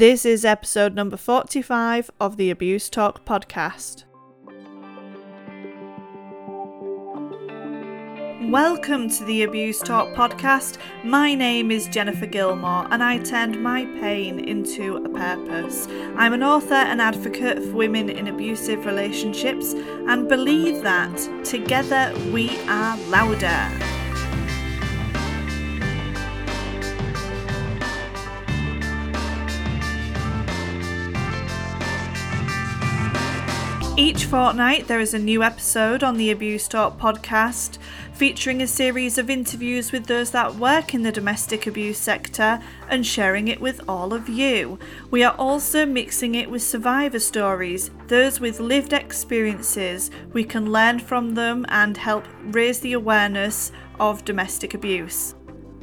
This is episode number 45 of the Abuse Talk podcast. Welcome to the Abuse Talk podcast. My name is Jennifer Gilmore and I turned my pain into a purpose. I'm an author and advocate for women in abusive relationships and believe that together we are louder. Each fortnight, there is a new episode on the Abuse Talk podcast featuring a series of interviews with those that work in the domestic abuse sector and sharing it with all of you. We are also mixing it with survivor stories, those with lived experiences. We can learn from them and help raise the awareness of domestic abuse.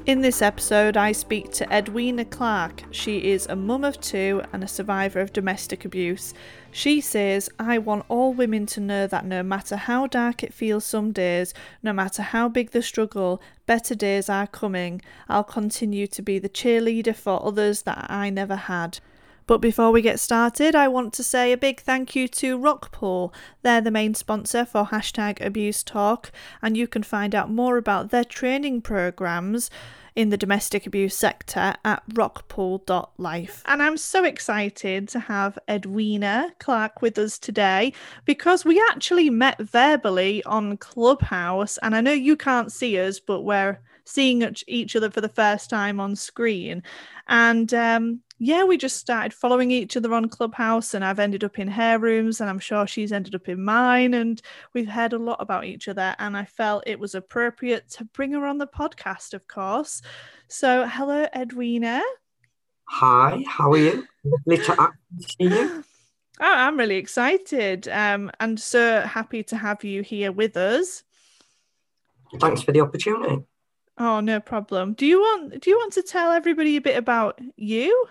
In this episode, I speak to Edwina Clark. She is a mum of two and a survivor of domestic abuse. She says, I want all women to know that no matter how dark it feels some days, no matter how big the struggle, better days are coming. I'll continue to be the cheerleader for others that I never had. But before we get started, I want to say a big thank you to Rockpool. They're the main sponsor for hashtag Abuse Talk, and you can find out more about their training programs in the domestic abuse sector at rockpool.life. And I'm so excited to have Edwina Clark with us today because we actually met verbally on Clubhouse. And I know you can't see us, but we're seeing each other for the first time on screen. And um, yeah, we just started following each other on Clubhouse, and I've ended up in her rooms, and I'm sure she's ended up in mine. And we've heard a lot about each other, and I felt it was appropriate to bring her on the podcast, of course. So, hello, Edwina. Hi, how are you? Lovely to see you. Oh, I'm really excited um, and so happy to have you here with us. Thanks for the opportunity. Oh, no problem. Do you want do you want to tell everybody a bit about you?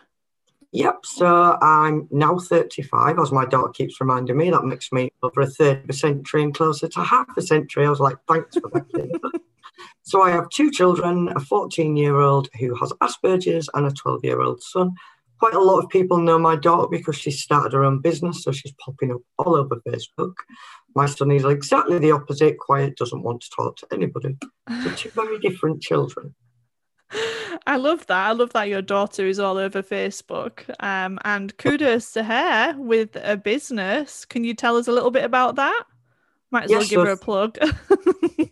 Yep, so I'm now 35, as my daughter keeps reminding me. That makes me over a third of a century and closer to half a century. I was like, thanks for that. so I have two children a 14 year old who has Asperger's and a 12 year old son. Quite a lot of people know my daughter because she started her own business, so she's popping up all over Facebook. My son is exactly the opposite, quiet, doesn't want to talk to anybody. So two very different children. I love that. I love that your daughter is all over Facebook. Um, and kudos to her with a business. Can you tell us a little bit about that? Might as yes, well give so her a plug.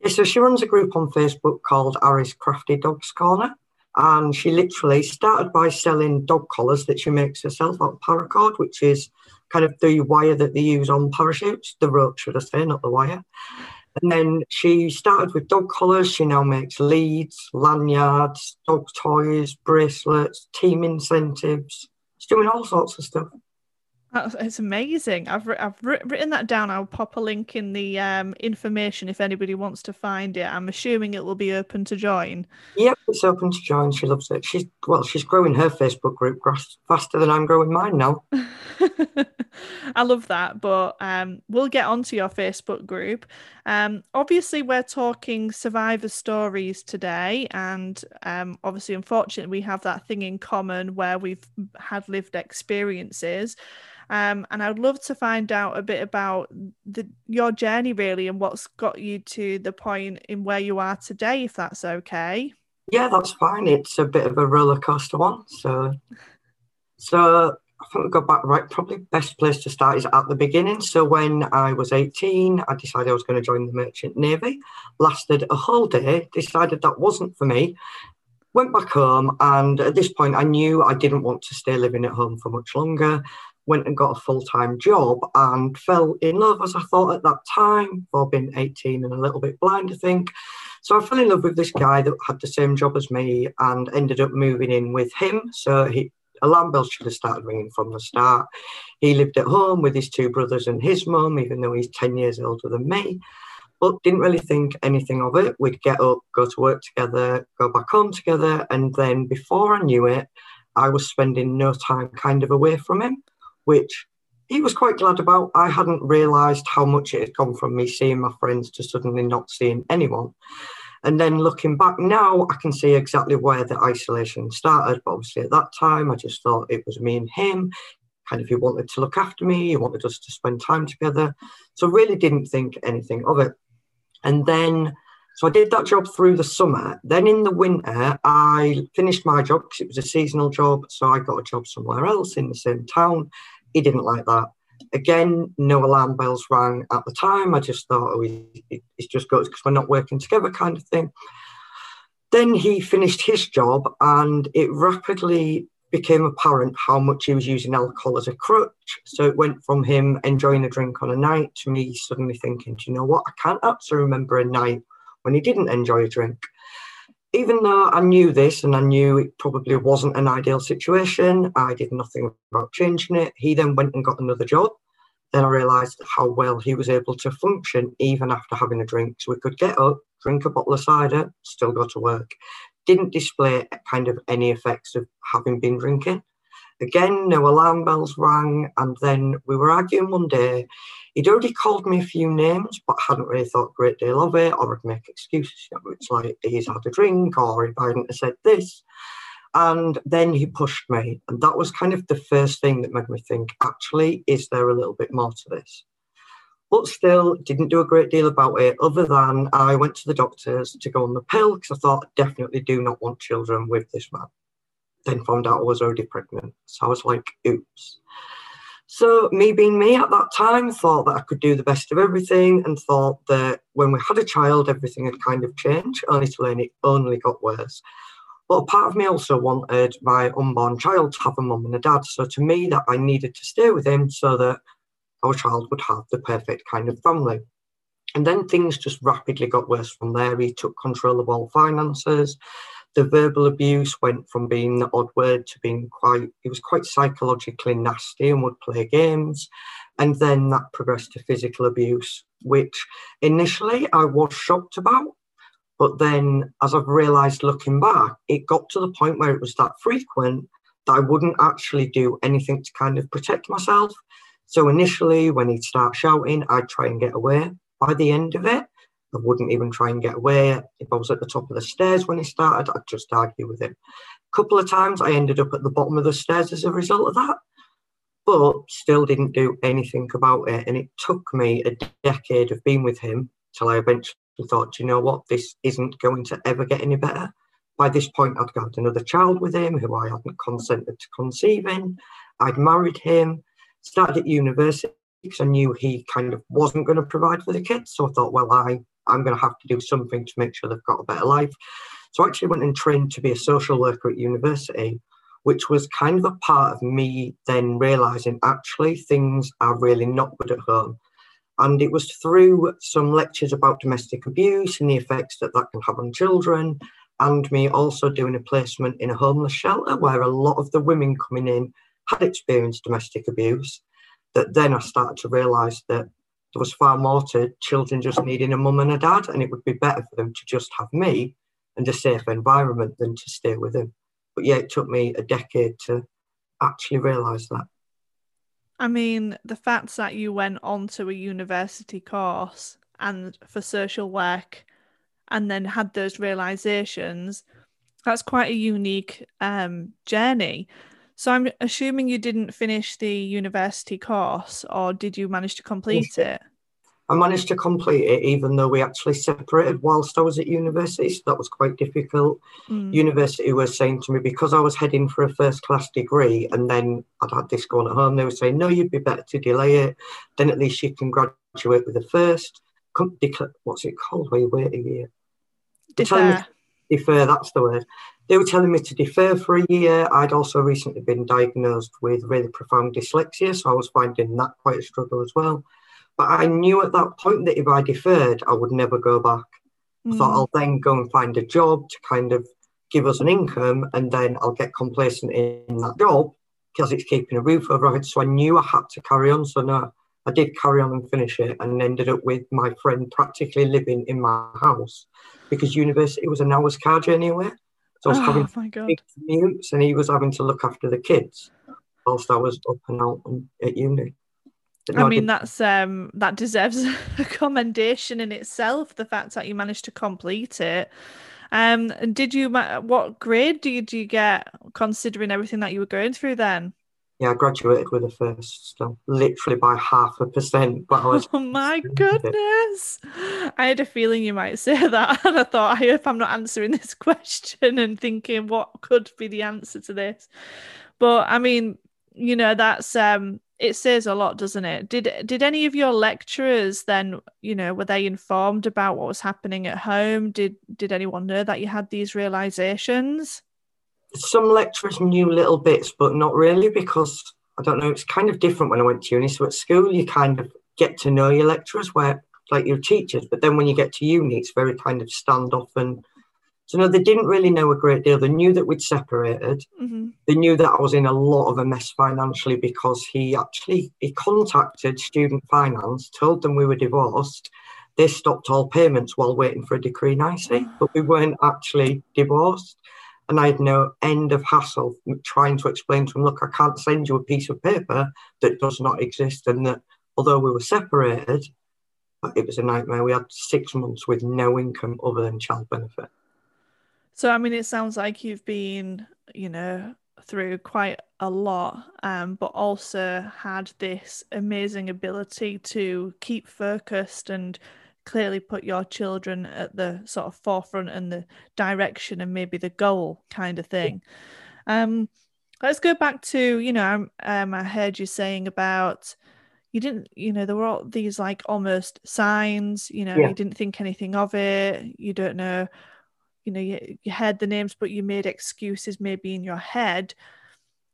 yeah, so she runs a group on Facebook called Ari's Crafty Dogs Corner. And she literally started by selling dog collars that she makes herself out of paracord, which is kind of the wire that they use on parachutes, the rope, should I say, not the wire. And then she started with dog collars. She now makes leads, lanyards, dog toys, bracelets, team incentives. She's doing all sorts of stuff. It's amazing. I've I've written that down. I'll pop a link in the um, information if anybody wants to find it. I'm assuming it will be open to join. Yep, it's open to join. She loves it. She's well, she's growing her Facebook group faster than I'm growing mine now. I love that. But um, we'll get onto your Facebook group. Um, obviously, we're talking survivor stories today, and um, obviously, unfortunately, we have that thing in common where we've had lived experiences. Um, and I'd love to find out a bit about the, your journey, really, and what's got you to the point in where you are today, if that's okay. Yeah, that's fine. It's a bit of a roller coaster one. So, so I think we go back right. Probably best place to start is at the beginning. So when I was 18, I decided I was going to join the Merchant Navy. Lasted a whole day. Decided that wasn't for me. Went back home, and at this point, I knew I didn't want to stay living at home for much longer went and got a full time job and fell in love, as I thought at that time, for being 18 and a little bit blind, I think. So I fell in love with this guy that had the same job as me and ended up moving in with him. So he, alarm bells should have started ringing from the start. He lived at home with his two brothers and his mum, even though he's 10 years older than me. But didn't really think anything of it. We'd get up, go to work together, go back home together. And then before I knew it, I was spending no time kind of away from him which he was quite glad about. I hadn't realised how much it had gone from me seeing my friends to suddenly not seeing anyone. And then looking back now, I can see exactly where the isolation started. But obviously, at that time, I just thought it was me and him. Kind of, he wanted to look after me, he wanted us to spend time together. So, really didn't think anything of it. And then, so I did that job through the summer. Then in the winter, I finished my job because it was a seasonal job. So I got a job somewhere else in the same town. He didn't like that. Again, no alarm bells rang at the time. I just thought, oh, he, it's just good because we're not working together, kind of thing. Then he finished his job, and it rapidly became apparent how much he was using alcohol as a crutch. So it went from him enjoying a drink on a night to me suddenly thinking, do you know what? I can't actually remember a night when he didn't enjoy a drink. Even though I knew this and I knew it probably wasn't an ideal situation, I did nothing about changing it. He then went and got another job. Then I realised how well he was able to function even after having a drink. So we could get up, drink a bottle of cider, still go to work didn't display kind of any effects of having been drinking. Again, no alarm bells rang, and then we were arguing one day. He'd already called me a few names, but hadn't really thought a great deal of it, or I'd make excuses. You know, it's like he's had a drink, or if I hadn't said this. And then he pushed me, and that was kind of the first thing that made me think, actually, is there a little bit more to this? but still didn't do a great deal about it other than I went to the doctors to go on the pill because I thought I definitely do not want children with this man. Then found out I was already pregnant. So I was like, oops. So, me being me at that time, thought that I could do the best of everything and thought that when we had a child, everything had kind of changed, only to learn it only got worse. But part of me also wanted my unborn child to have a mum and a dad. So, to me, that I needed to stay with him so that our child would have the perfect kind of family. And then things just rapidly got worse from there. He took control of all finances. The verbal abuse went from being the odd word to being quite, it was quite psychologically nasty and would play games. And then that progressed to physical abuse, which initially I was shocked about. But then, as I've realised looking back, it got to the point where it was that frequent that I wouldn't actually do anything to kind of protect myself. So initially, when he'd start shouting, I'd try and get away. By the end of it, I wouldn't even try and get away. If I was at the top of the stairs when he started, I'd just argue with him. A couple of times I ended up at the bottom of the stairs as a result of that, but still didn't do anything about it. And it took me a decade of being with him till I eventually thought, you know what, this isn't going to ever get any better. By this point, I'd got another child with him who I hadn't consented to conceiving. I'd married him started at university because I knew he kind of wasn't going to provide for the kids. So I thought, well, I, I'm going to have to do something to make sure they've got a better life. So I actually went and trained to be a social worker at university, which was kind of a part of me then realizing actually things are really not good at home. And it was through some lectures about domestic abuse and the effects that that can have on children, and me also doing a placement in a homeless shelter where a lot of the women coming in had experienced domestic abuse, that then I started to realise that there was far more to children just needing a mum and a dad, and it would be better for them to just have me and a safe environment than to stay with him. But yeah, it took me a decade to actually realise that. I mean, the fact that you went on to a university course and for social work and then had those realizations, that's quite a unique um, journey. So I'm assuming you didn't finish the university course, or did you manage to complete it? I managed to complete it, even though we actually separated whilst I was at university. So that was quite difficult. Mm. University was saying to me because I was heading for a first class degree, and then I'd had this going at home. They were saying, "No, you'd be better to delay it. Then at least you can graduate with a first. What's it called? Where you wait a year? Defer. Defer. That's the word they were telling me to defer for a year. I'd also recently been diagnosed with really profound dyslexia, so I was finding that quite a struggle as well. But I knew at that point that if I deferred, I would never go back. Mm. I thought I'll then go and find a job to kind of give us an income, and then I'll get complacent in that job because it's keeping a roof over our heads. So I knew I had to carry on. So no, I did carry on and finish it, and ended up with my friend practically living in my house because university was an hour's car journey away. So I was oh, having big commutes and he was having to look after the kids whilst I was up and out and at uni. No, I mean, I that's um that deserves a commendation in itself. The fact that you managed to complete it. Um, and did you? What grade do you do you get considering everything that you were going through then? Yeah, I graduated with a first, still, literally by half a percent. But I was. Oh my goodness! I had a feeling you might say that, and I thought, I hope I'm not answering this question and thinking what could be the answer to this. But I mean, you know, that's um, it says a lot, doesn't it? Did did any of your lecturers then, you know, were they informed about what was happening at home? Did did anyone know that you had these realizations? Some lecturers knew little bits, but not really because I don't know. It's kind of different when I went to uni. So at school, you kind of get to know your lecturers, where like your teachers, but then when you get to uni, it's very kind of standoff and so no, they didn't really know a great deal. They knew that we'd separated. Mm-hmm. They knew that I was in a lot of a mess financially because he actually he contacted student finance, told them we were divorced. They stopped all payments while waiting for a decree nisi, but we weren't actually divorced. And I had no end of hassle trying to explain to him, look, I can't send you a piece of paper that does not exist. And that although we were separated, it was a nightmare. We had six months with no income other than child benefit. So, I mean, it sounds like you've been, you know, through quite a lot, um, but also had this amazing ability to keep focused and clearly put your children at the sort of forefront and the direction and maybe the goal kind of thing. Um, let's go back to, you know, um, I heard you saying about you didn't, you know, there were all these like almost signs, you know, yeah. you didn't think anything of it, you don't know you know you, you heard the names but you made excuses maybe in your head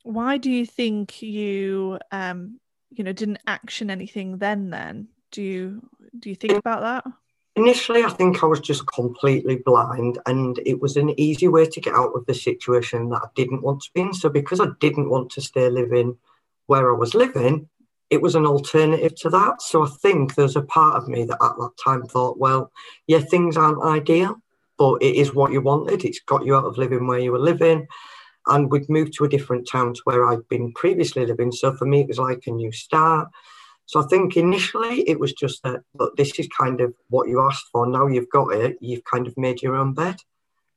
why do you think you um you know didn't action anything then then do you do you think about that initially i think i was just completely blind and it was an easy way to get out of the situation that i didn't want to be in so because i didn't want to stay living where i was living it was an alternative to that so i think there's a part of me that at that time thought well yeah things aren't ideal but it is what you wanted. It's got you out of living where you were living. And we'd moved to a different town to where I'd been previously living. So for me, it was like a new start. So I think initially it was just that, but this is kind of what you asked for. Now you've got it, you've kind of made your own bed.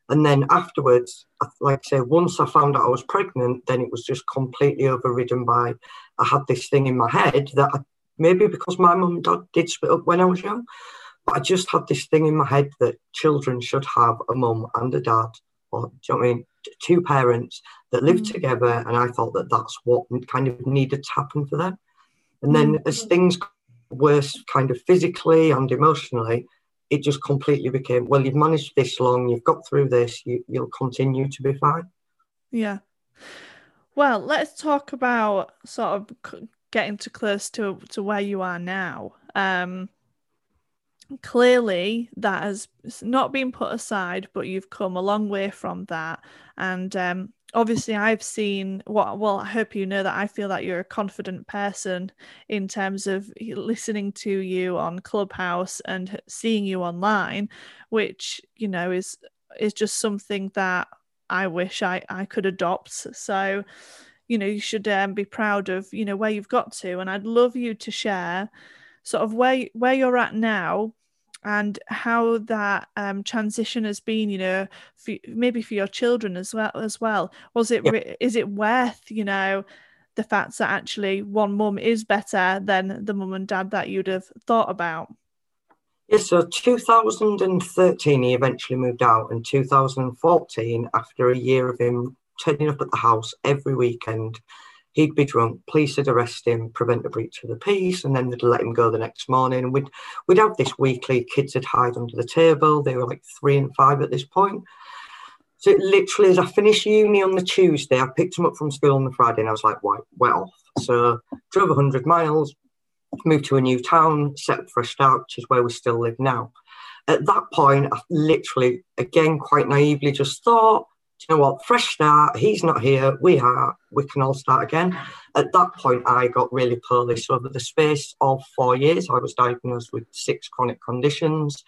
And then afterwards, like I say, once I found out I was pregnant, then it was just completely overridden by I had this thing in my head that I, maybe because my mum and dad did split up when I was young, but I just had this thing in my head that children should have a mum and a dad, or do you know what I mean? Two parents that live mm. together. And I thought that that's what kind of needed to happen for them. And then mm. as things worse, kind of physically and emotionally, it just completely became, well, you've managed this long, you've got through this, you, you'll continue to be fine. Yeah. Well, let's talk about sort of getting to close to to where you are now. Um, clearly that has not been put aside but you've come a long way from that and um, obviously i've seen what well i hope you know that i feel that you're a confident person in terms of listening to you on clubhouse and seeing you online which you know is is just something that i wish i i could adopt. So you know you should um, be proud of you know where you've got to and i'd love you to share sort of where where you're at now and how that um, transition has been you know for, maybe for your children as well as well was it yeah. is it worth you know the fact that actually one mum is better than the mum and dad that you'd have thought about Yes, so 2013 he eventually moved out, and 2014, after a year of him turning up at the house every weekend, he'd be drunk, police would arrest him, prevent a breach of the peace, and then they'd let him go the next morning. And we'd we'd have this weekly, kids would hide under the table. They were like three and five at this point. So literally, as I finished uni on the Tuesday, I picked him up from school on the Friday, and I was like, "Right, wet off." So drove 100 miles, moved to a new town, set up for a start, which is where we still live now. At that point, I literally, again, quite naively, just thought, you know what, fresh start, he's not here, we are, we can all start again. At that point, I got really poorly. So, over the space of four years, I was diagnosed with six chronic conditions.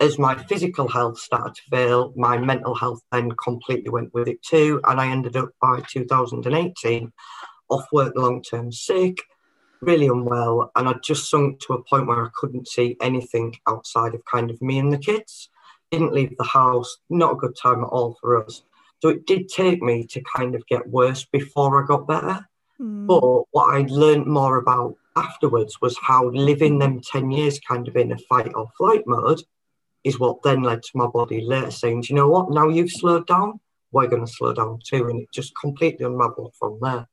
As my physical health started to fail, my mental health then completely went with it too. And I ended up by 2018 off work long term sick. really unwell, and I'd just sunk to a point where I couldn't see anything outside of kind of me and the kids. Didn't leave the house, not a good time at all for us. So it did take me to kind of get worse before I got better. Mm. But what I learned more about afterwards was how living them 10 years kind of in a fight or flight mode is what then led to my body later saying, Do you know what? Now you've slowed down, we're going to slow down too. And it just completely unraveled from there.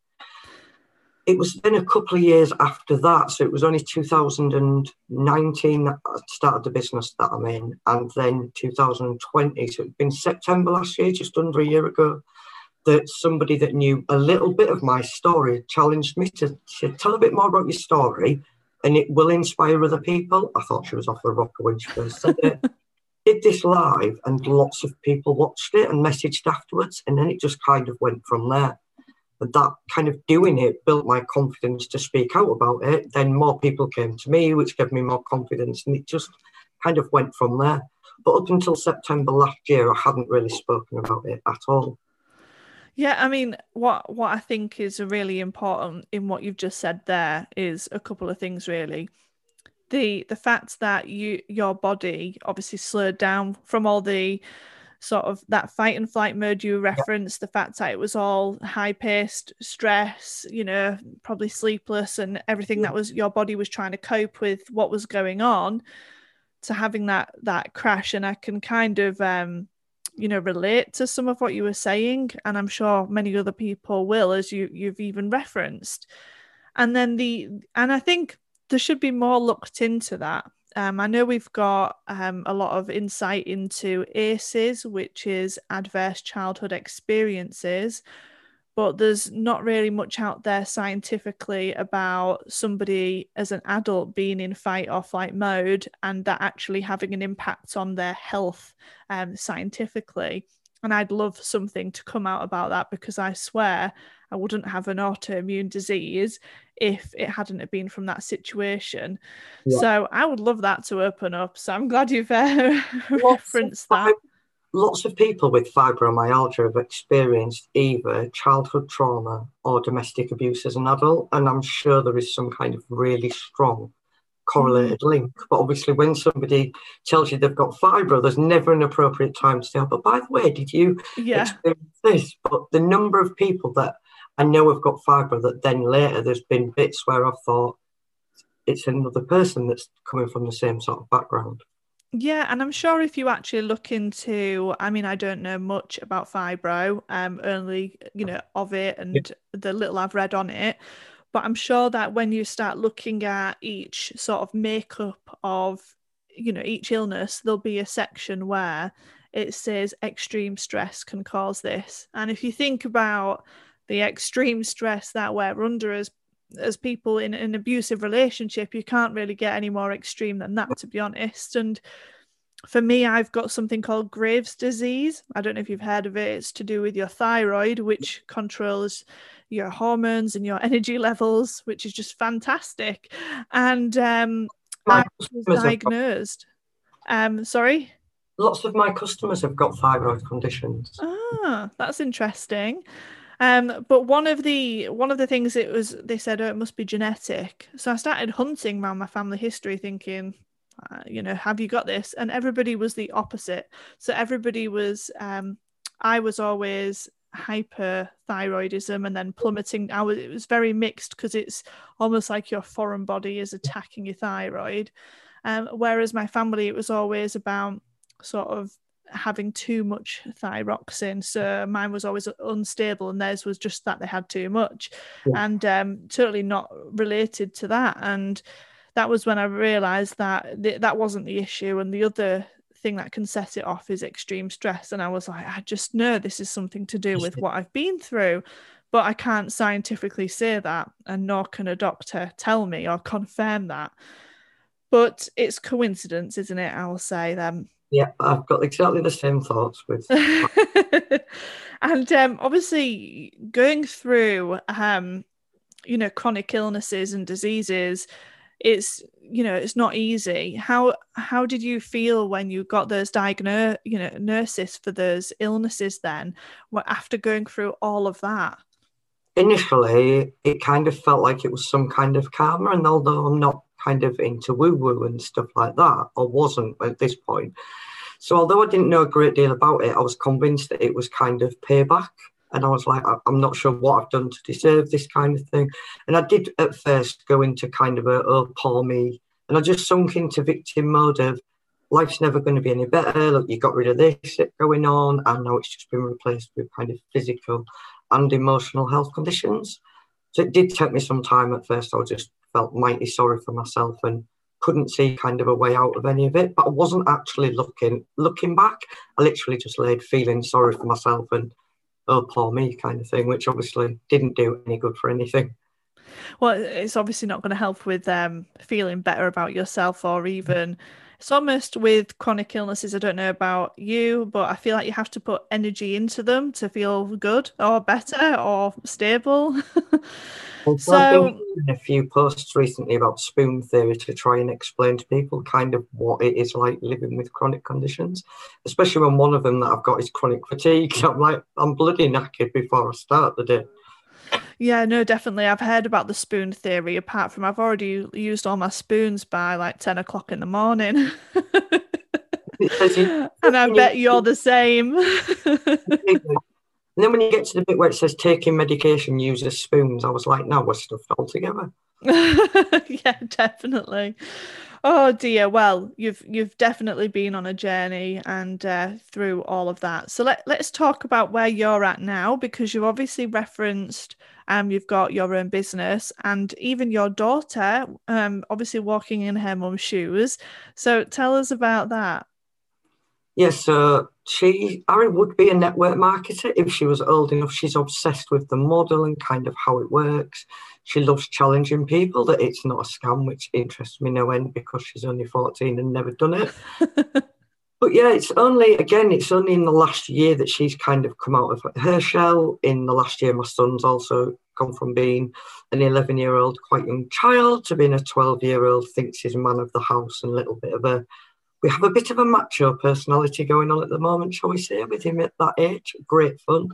It was then a couple of years after that. So it was only 2019 that I started the business that I'm in, and then 2020. So it's been September last year, just under a year ago, that somebody that knew a little bit of my story challenged me to, to tell a bit more about your story and it will inspire other people. I thought she was off the rocker when she first said it. Did this live and lots of people watched it and messaged afterwards, and then it just kind of went from there. And that kind of doing it built my confidence to speak out about it. Then more people came to me, which gave me more confidence, and it just kind of went from there. But up until September last year, I hadn't really spoken about it at all. Yeah, I mean, what what I think is really important in what you've just said there is a couple of things really. The the fact that you your body obviously slowed down from all the sort of that fight and flight mode you referenced, the fact that it was all high paced stress, you know, probably sleepless and everything that was your body was trying to cope with what was going on to having that that crash. And I can kind of um you know relate to some of what you were saying and i'm sure many other people will as you you've even referenced. And then the and i think there should be more looked into that um, I know we've got um, a lot of insight into ACEs, which is adverse childhood experiences, but there's not really much out there scientifically about somebody as an adult being in fight or flight mode and that actually having an impact on their health um, scientifically. And I'd love something to come out about that because I swear I wouldn't have an autoimmune disease if it hadn't been from that situation. Yeah. So I would love that to open up. So I'm glad you've uh, referenced that lots of people with fibromyalgia have experienced either childhood trauma or domestic abuse as an adult, and I'm sure there is some kind of really strong correlated link. But obviously, when somebody tells you they've got fibro, there's never an appropriate time to say, oh, but by the way, did you yeah. experience this? But the number of people that I know have got fibro that then later there's been bits where I've thought it's another person that's coming from the same sort of background. Yeah, and I'm sure if you actually look into, I mean, I don't know much about fibro, um, only you know of it and yeah. the little I've read on it, but I'm sure that when you start looking at each sort of makeup of, you know, each illness, there'll be a section where it says extreme stress can cause this, and if you think about the extreme stress that we're under as as people in an abusive relationship, you can't really get any more extreme than that, to be honest. And for me, I've got something called Graves' disease. I don't know if you've heard of it. It's to do with your thyroid, which controls your hormones and your energy levels, which is just fantastic. And um, I was diagnosed. Um, sorry. Lots of my customers have got thyroid conditions. Ah, that's interesting. Um, but one of the one of the things it was they said, oh, it must be genetic. So I started hunting around my family history, thinking, uh, you know, have you got this? And everybody was the opposite. So everybody was, um, I was always hyperthyroidism and then plummeting. I was it was very mixed because it's almost like your foreign body is attacking your thyroid. Um, whereas my family, it was always about sort of having too much thyroxine. So mine was always unstable, and theirs was just that they had too much, yeah. and um, totally not related to that. And that was when I realised that th- that wasn't the issue, and the other thing that can set it off is extreme stress. And I was like, I just know this is something to do with what I've been through. But I can't scientifically say that, and nor can a doctor tell me or confirm that. But it's coincidence, isn't it? I will say then yeah, I've got exactly the same thoughts with. and um, obviously, going through, um, you know, chronic illnesses and diseases, it's you know it's not easy. How how did you feel when you got those diagnose you know nurses for those illnesses? Then, after going through all of that. initially it kind of felt like it was some kind of karma. And although I'm not kind of into woo woo and stuff like that, or wasn't at this point. So although I didn't know a great deal about it, I was convinced that it was kind of payback. And I was like, I'm not sure what I've done to deserve this kind of thing. And I did at first go into kind of a, oh, poor me. And I just sunk into victim mode of life's never going to be any better. Look, you got rid of this going on, and now it's just been replaced with kind of physical and emotional health conditions. So it did take me some time at first. I just felt mighty sorry for myself and couldn't see kind of a way out of any of it. But I wasn't actually looking looking back. I literally just laid feeling sorry for myself and oh poor me kind of thing, which obviously didn't do any good for anything. Well, it's obviously not going to help with um, feeling better about yourself or even it's almost with chronic illnesses. I don't know about you, but I feel like you have to put energy into them to feel good or better or stable. well, so, I've been a few posts recently about spoon theory to try and explain to people kind of what it is like living with chronic conditions, especially when one of them that I've got is chronic fatigue. I'm like, I'm bloody knackered before I start the day. Yeah, no, definitely. I've heard about the spoon theory. Apart from I've already used all my spoons by like ten o'clock in the morning. and I bet you're the same. And then when you get to the bit where it says taking medication uses spoons, I was like, no, we're stuffed altogether. yeah, definitely. Oh dear. Well, you've you've definitely been on a journey and uh, through all of that. So let let's talk about where you're at now because you've obviously referenced um you've got your own business and even your daughter um obviously walking in her mum's shoes. So tell us about that. Yes, so she, Ari would be a network marketer if she was old enough. She's obsessed with the model and kind of how it works. She loves challenging people that it's not a scam, which interests me no end because she's only 14 and never done it. but yeah, it's only, again, it's only in the last year that she's kind of come out of her shell. In the last year, my son's also gone from being an 11 year old, quite young child to being a 12 year old, thinks he's man of the house and a little bit of a we have a bit of a macho personality going on at the moment, shall we say, with him at that age. Great fun.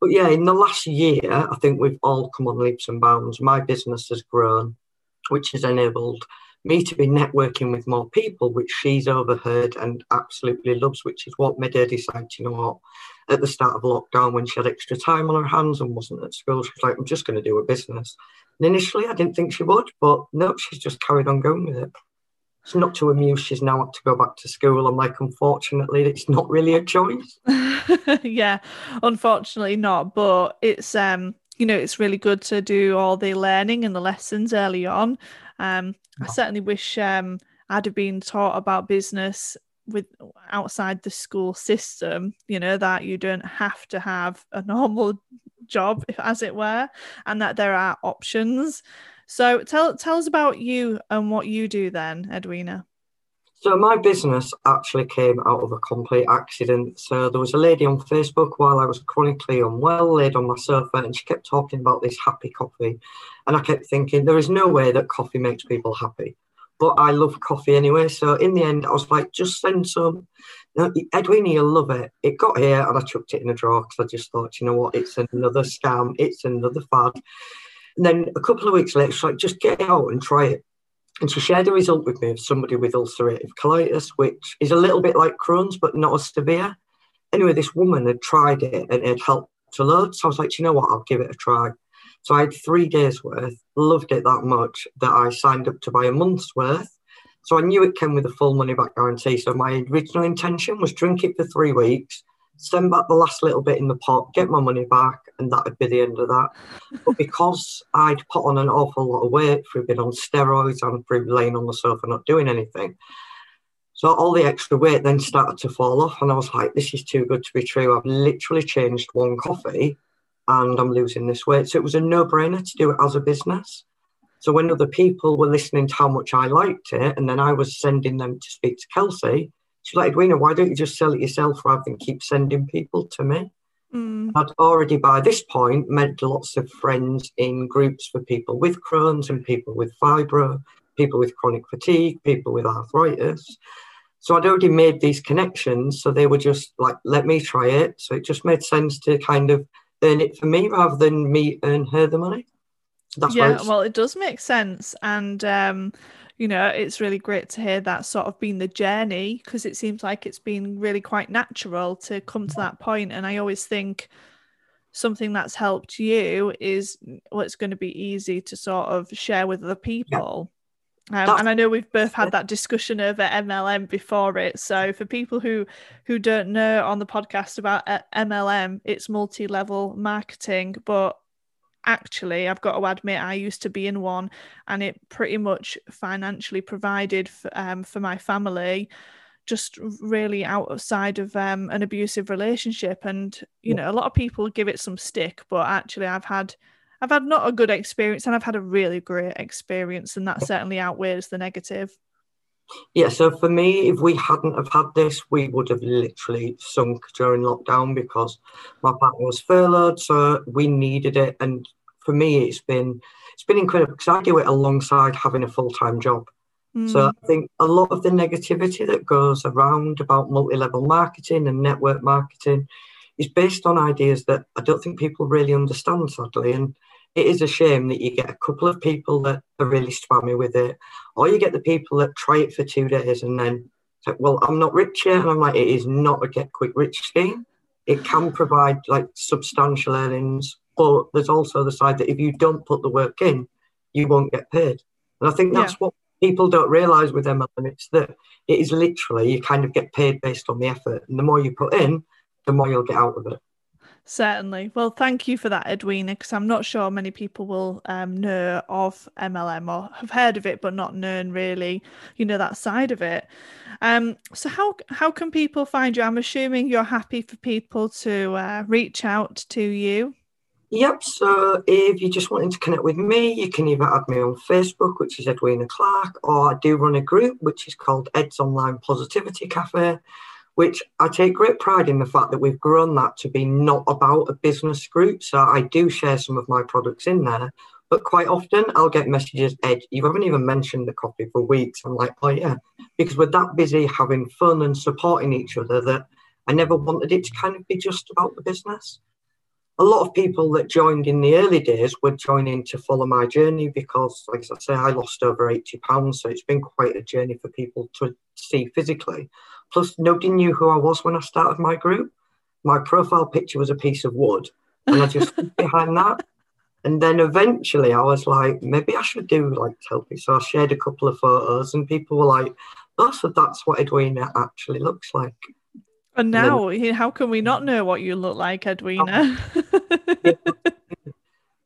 But yeah, in the last year, I think we've all come on leaps and bounds. My business has grown, which has enabled me to be networking with more people, which she's overheard and absolutely loves, which is what made her decide, you know what, at the start of lockdown when she had extra time on her hands and wasn't at school, she was like, I'm just going to do a business. And initially, I didn't think she would, but no, she's just carried on going with it. It's not to amuse she's now had to go back to school i'm like unfortunately it's not really a choice. Yeah unfortunately not but it's um you know it's really good to do all the learning and the lessons early on um i certainly wish um i'd have been taught about business with outside the school system you know that you don't have to have a normal job as it were and that there are options so tell tell us about you and what you do then, Edwina. So my business actually came out of a complete accident. So there was a lady on Facebook while I was chronically unwell, laid on my sofa, and she kept talking about this happy coffee. And I kept thinking, there is no way that coffee makes people happy. But I love coffee anyway. So in the end, I was like, just send some. Now, Edwina, you'll love it. It got here and I chucked it in a drawer because I just thought, you know what, it's another scam, it's another fad. And then a couple of weeks later, she's like, just get out and try it. And she shared a result with me of somebody with ulcerative colitis, which is a little bit like Crohn's, but not as severe. Anyway, this woman had tried it and it helped a lot. So I was like, you know what, I'll give it a try. So I had three days worth, loved it that much that I signed up to buy a month's worth. So I knew it came with a full money back guarantee. So my original intention was drink it for three weeks, send back the last little bit in the pot, get my money back, and that would be the end of that. but because I'd put on an awful lot of weight through being on steroids and through laying on the sofa not doing anything, so all the extra weight then started to fall off, and I was like, "This is too good to be true." I've literally changed one coffee, and I'm losing this weight. So it was a no-brainer to do it as a business. So when other people were listening to how much I liked it, and then I was sending them to speak to Kelsey, she's like, Edwina, why don't you just sell it yourself rather than keep sending people to me? Mm. I'd already by this point met lots of friends in groups for people with Crohn's and people with fibro, people with chronic fatigue, people with arthritis. So I'd already made these connections. So they were just like, let me try it. So it just made sense to kind of earn it for me rather than me earn her the money. That's yeah, well, it does make sense, and um, you know, it's really great to hear that sort of been the journey because it seems like it's been really quite natural to come to that point. And I always think something that's helped you is it's going to be easy to sort of share with other people. Um, and I know we've both had that discussion over MLM before it. So for people who who don't know on the podcast about uh, MLM, it's multi-level marketing, but actually i've got to admit i used to be in one and it pretty much financially provided for, um, for my family just really outside of um, an abusive relationship. And you know a lot of people give it some stick but actually i've had i've had not a good experience and i've had a really great experience and that certainly outweighs the negative yeah, so for me, if we hadn't have had this, we would have literally sunk during lockdown because my partner was furloughed, so we needed it. And for me, it's been it's been incredible because I do it alongside having a full time job. Mm. So I think a lot of the negativity that goes around about multi level marketing and network marketing is based on ideas that I don't think people really understand, sadly. And it is a shame that you get a couple of people that are really spammy with it, or you get the people that try it for two days and then say, "Well, I'm not rich yet," and I'm like, "It is not a get quick rich scheme. It can provide like substantial earnings, but there's also the side that if you don't put the work in, you won't get paid." And I think that's yeah. what people don't realize with MLM. It's that it is literally you kind of get paid based on the effort, and the more you put in, the more you'll get out of it. Certainly. Well, thank you for that, Edwina, because I'm not sure many people will um, know of MLM or have heard of it, but not known really, you know, that side of it. Um, so how how can people find you? I'm assuming you're happy for people to uh, reach out to you. Yep. So if you're just wanting to connect with me, you can either add me on Facebook, which is Edwina Clark, or I do run a group which is called Ed's Online Positivity Cafe which I take great pride in the fact that we've grown that to be not about a business group. So I do share some of my products in there, but quite often I'll get messages, Ed, you haven't even mentioned the coffee for weeks. I'm like, oh yeah, because we're that busy having fun and supporting each other that I never wanted it to kind of be just about the business. A lot of people that joined in the early days were joining to follow my journey because, like I say, I lost over 80 pounds. So it's been quite a journey for people to see physically. Plus, nobody knew who I was when I started my group. My profile picture was a piece of wood, and I just behind that. And then eventually, I was like, maybe I should do like selfies. So I shared a couple of photos, and people were like, "Oh, so that's what Edwina actually looks like." And now, and then, how can we not know what you look like, Edwina? Oh.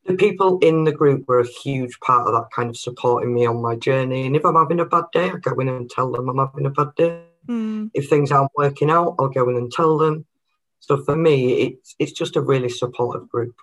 the people in the group were a huge part of that kind of supporting me on my journey. And if I'm having a bad day, I go in and tell them I'm having a bad day. Mm. If things aren't working out, I'll go in and tell them. So for me, it's it's just a really supportive group.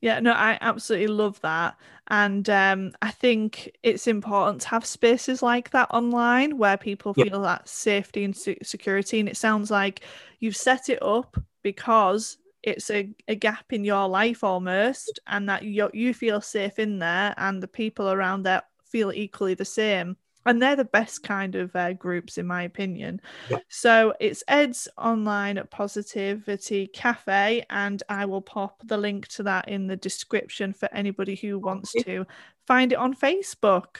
Yeah, no, I absolutely love that. And um, I think it's important to have spaces like that online where people feel that safety and security. And it sounds like you've set it up because it's a, a gap in your life almost, and that you, you feel safe in there, and the people around there feel equally the same and they're the best kind of uh, groups in my opinion. Yeah. so it's ed's online positivity cafe and i will pop the link to that in the description for anybody who wants to find it on facebook.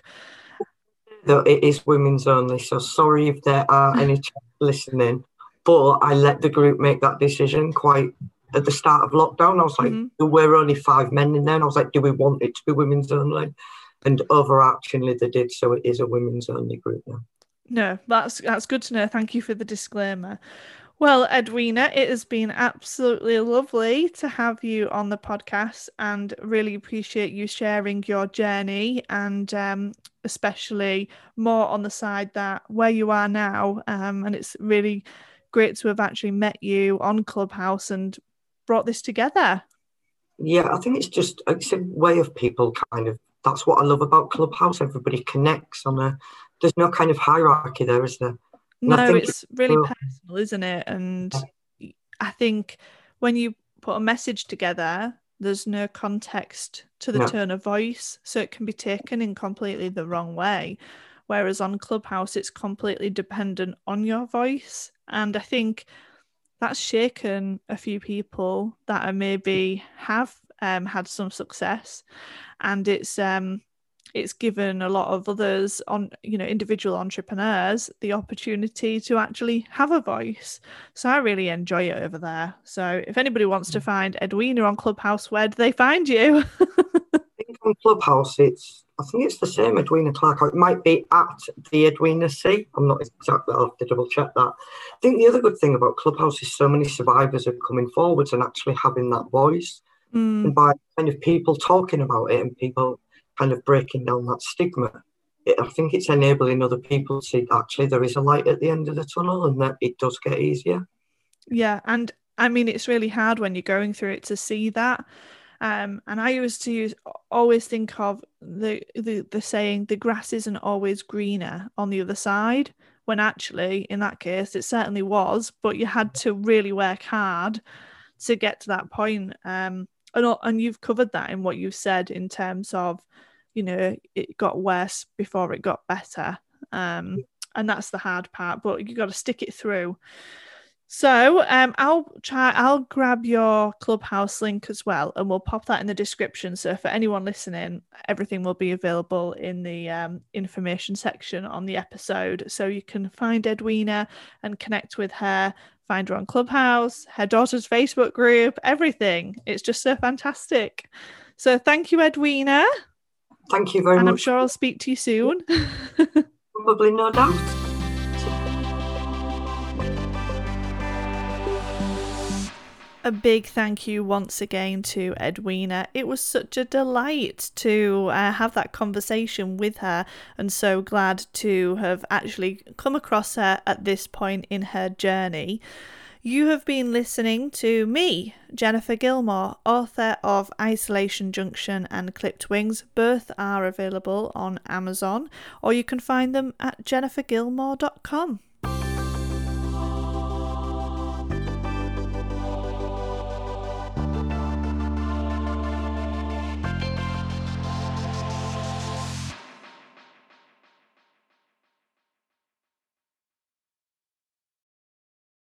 Though it is women's only so sorry if there are any listening but i let the group make that decision quite at the start of lockdown. I was like mm-hmm. there were only five men in there and i was like do we want it to be women's only and overarchingly they did so it is a women's only group now. No that's that's good to know. Thank you for the disclaimer. Well edwina it has been absolutely lovely to have you on the podcast and really appreciate you sharing your journey and um, especially more on the side that where you are now. Um, and it's really great to have actually met you on clubhouse and brought this together. Yeah i think it's just it's a way of people kind of that's what I love about Clubhouse. Everybody connects on a. There's no kind of hierarchy there, is there? no, it's really personal, isn't it? And I think when you put a message together, there's no context to the no. tone of voice, so it can be taken in completely the wrong way. Whereas on Clubhouse, it's completely dependent on your voice, and I think that's shaken a few people that are maybe have um, had some success, and it's um, it's given a lot of others on you know individual entrepreneurs the opportunity to actually have a voice. So i really enjoy it over there. So if anybody wants to mm. find edwina on clubhouse where do they find you? On clubhouse it's i think it's the same edwina clark it might be at the edwina c. I'm not exactly i'll have to double check that. I think the other good thing about clubhouse is so many survivors are coming forwards and actually having that voice mm. and by kind of people talking about it and people kind of breaking down that stigma. It, I think it's enabling other people to see actually there is a light at the end of the tunnel and that it does get easier. Yeah, and I mean it's really hard when you're going through it to see that. Um, and I used to use, always think of the, the the saying the grass isn't always greener on the other side when actually in that case it certainly was but you had to really work hard to get to that point um, and, and you've covered that in what you've said in terms of you know it got worse before it got better um, and that's the hard part but you've got to stick it through so um, I'll try. I'll grab your clubhouse link as well, and we'll pop that in the description. So for anyone listening, everything will be available in the um, information section on the episode, so you can find Edwina and connect with her. Find her on Clubhouse, her daughter's Facebook group, everything. It's just so fantastic. So thank you, Edwina. Thank you very and much. I'm sure I'll speak to you soon. Probably, no doubt. A big thank you once again to Edwina. It was such a delight to uh, have that conversation with her, and so glad to have actually come across her at this point in her journey. You have been listening to me, Jennifer Gilmore, author of Isolation Junction and Clipped Wings. Both are available on Amazon, or you can find them at jennifergilmore.com.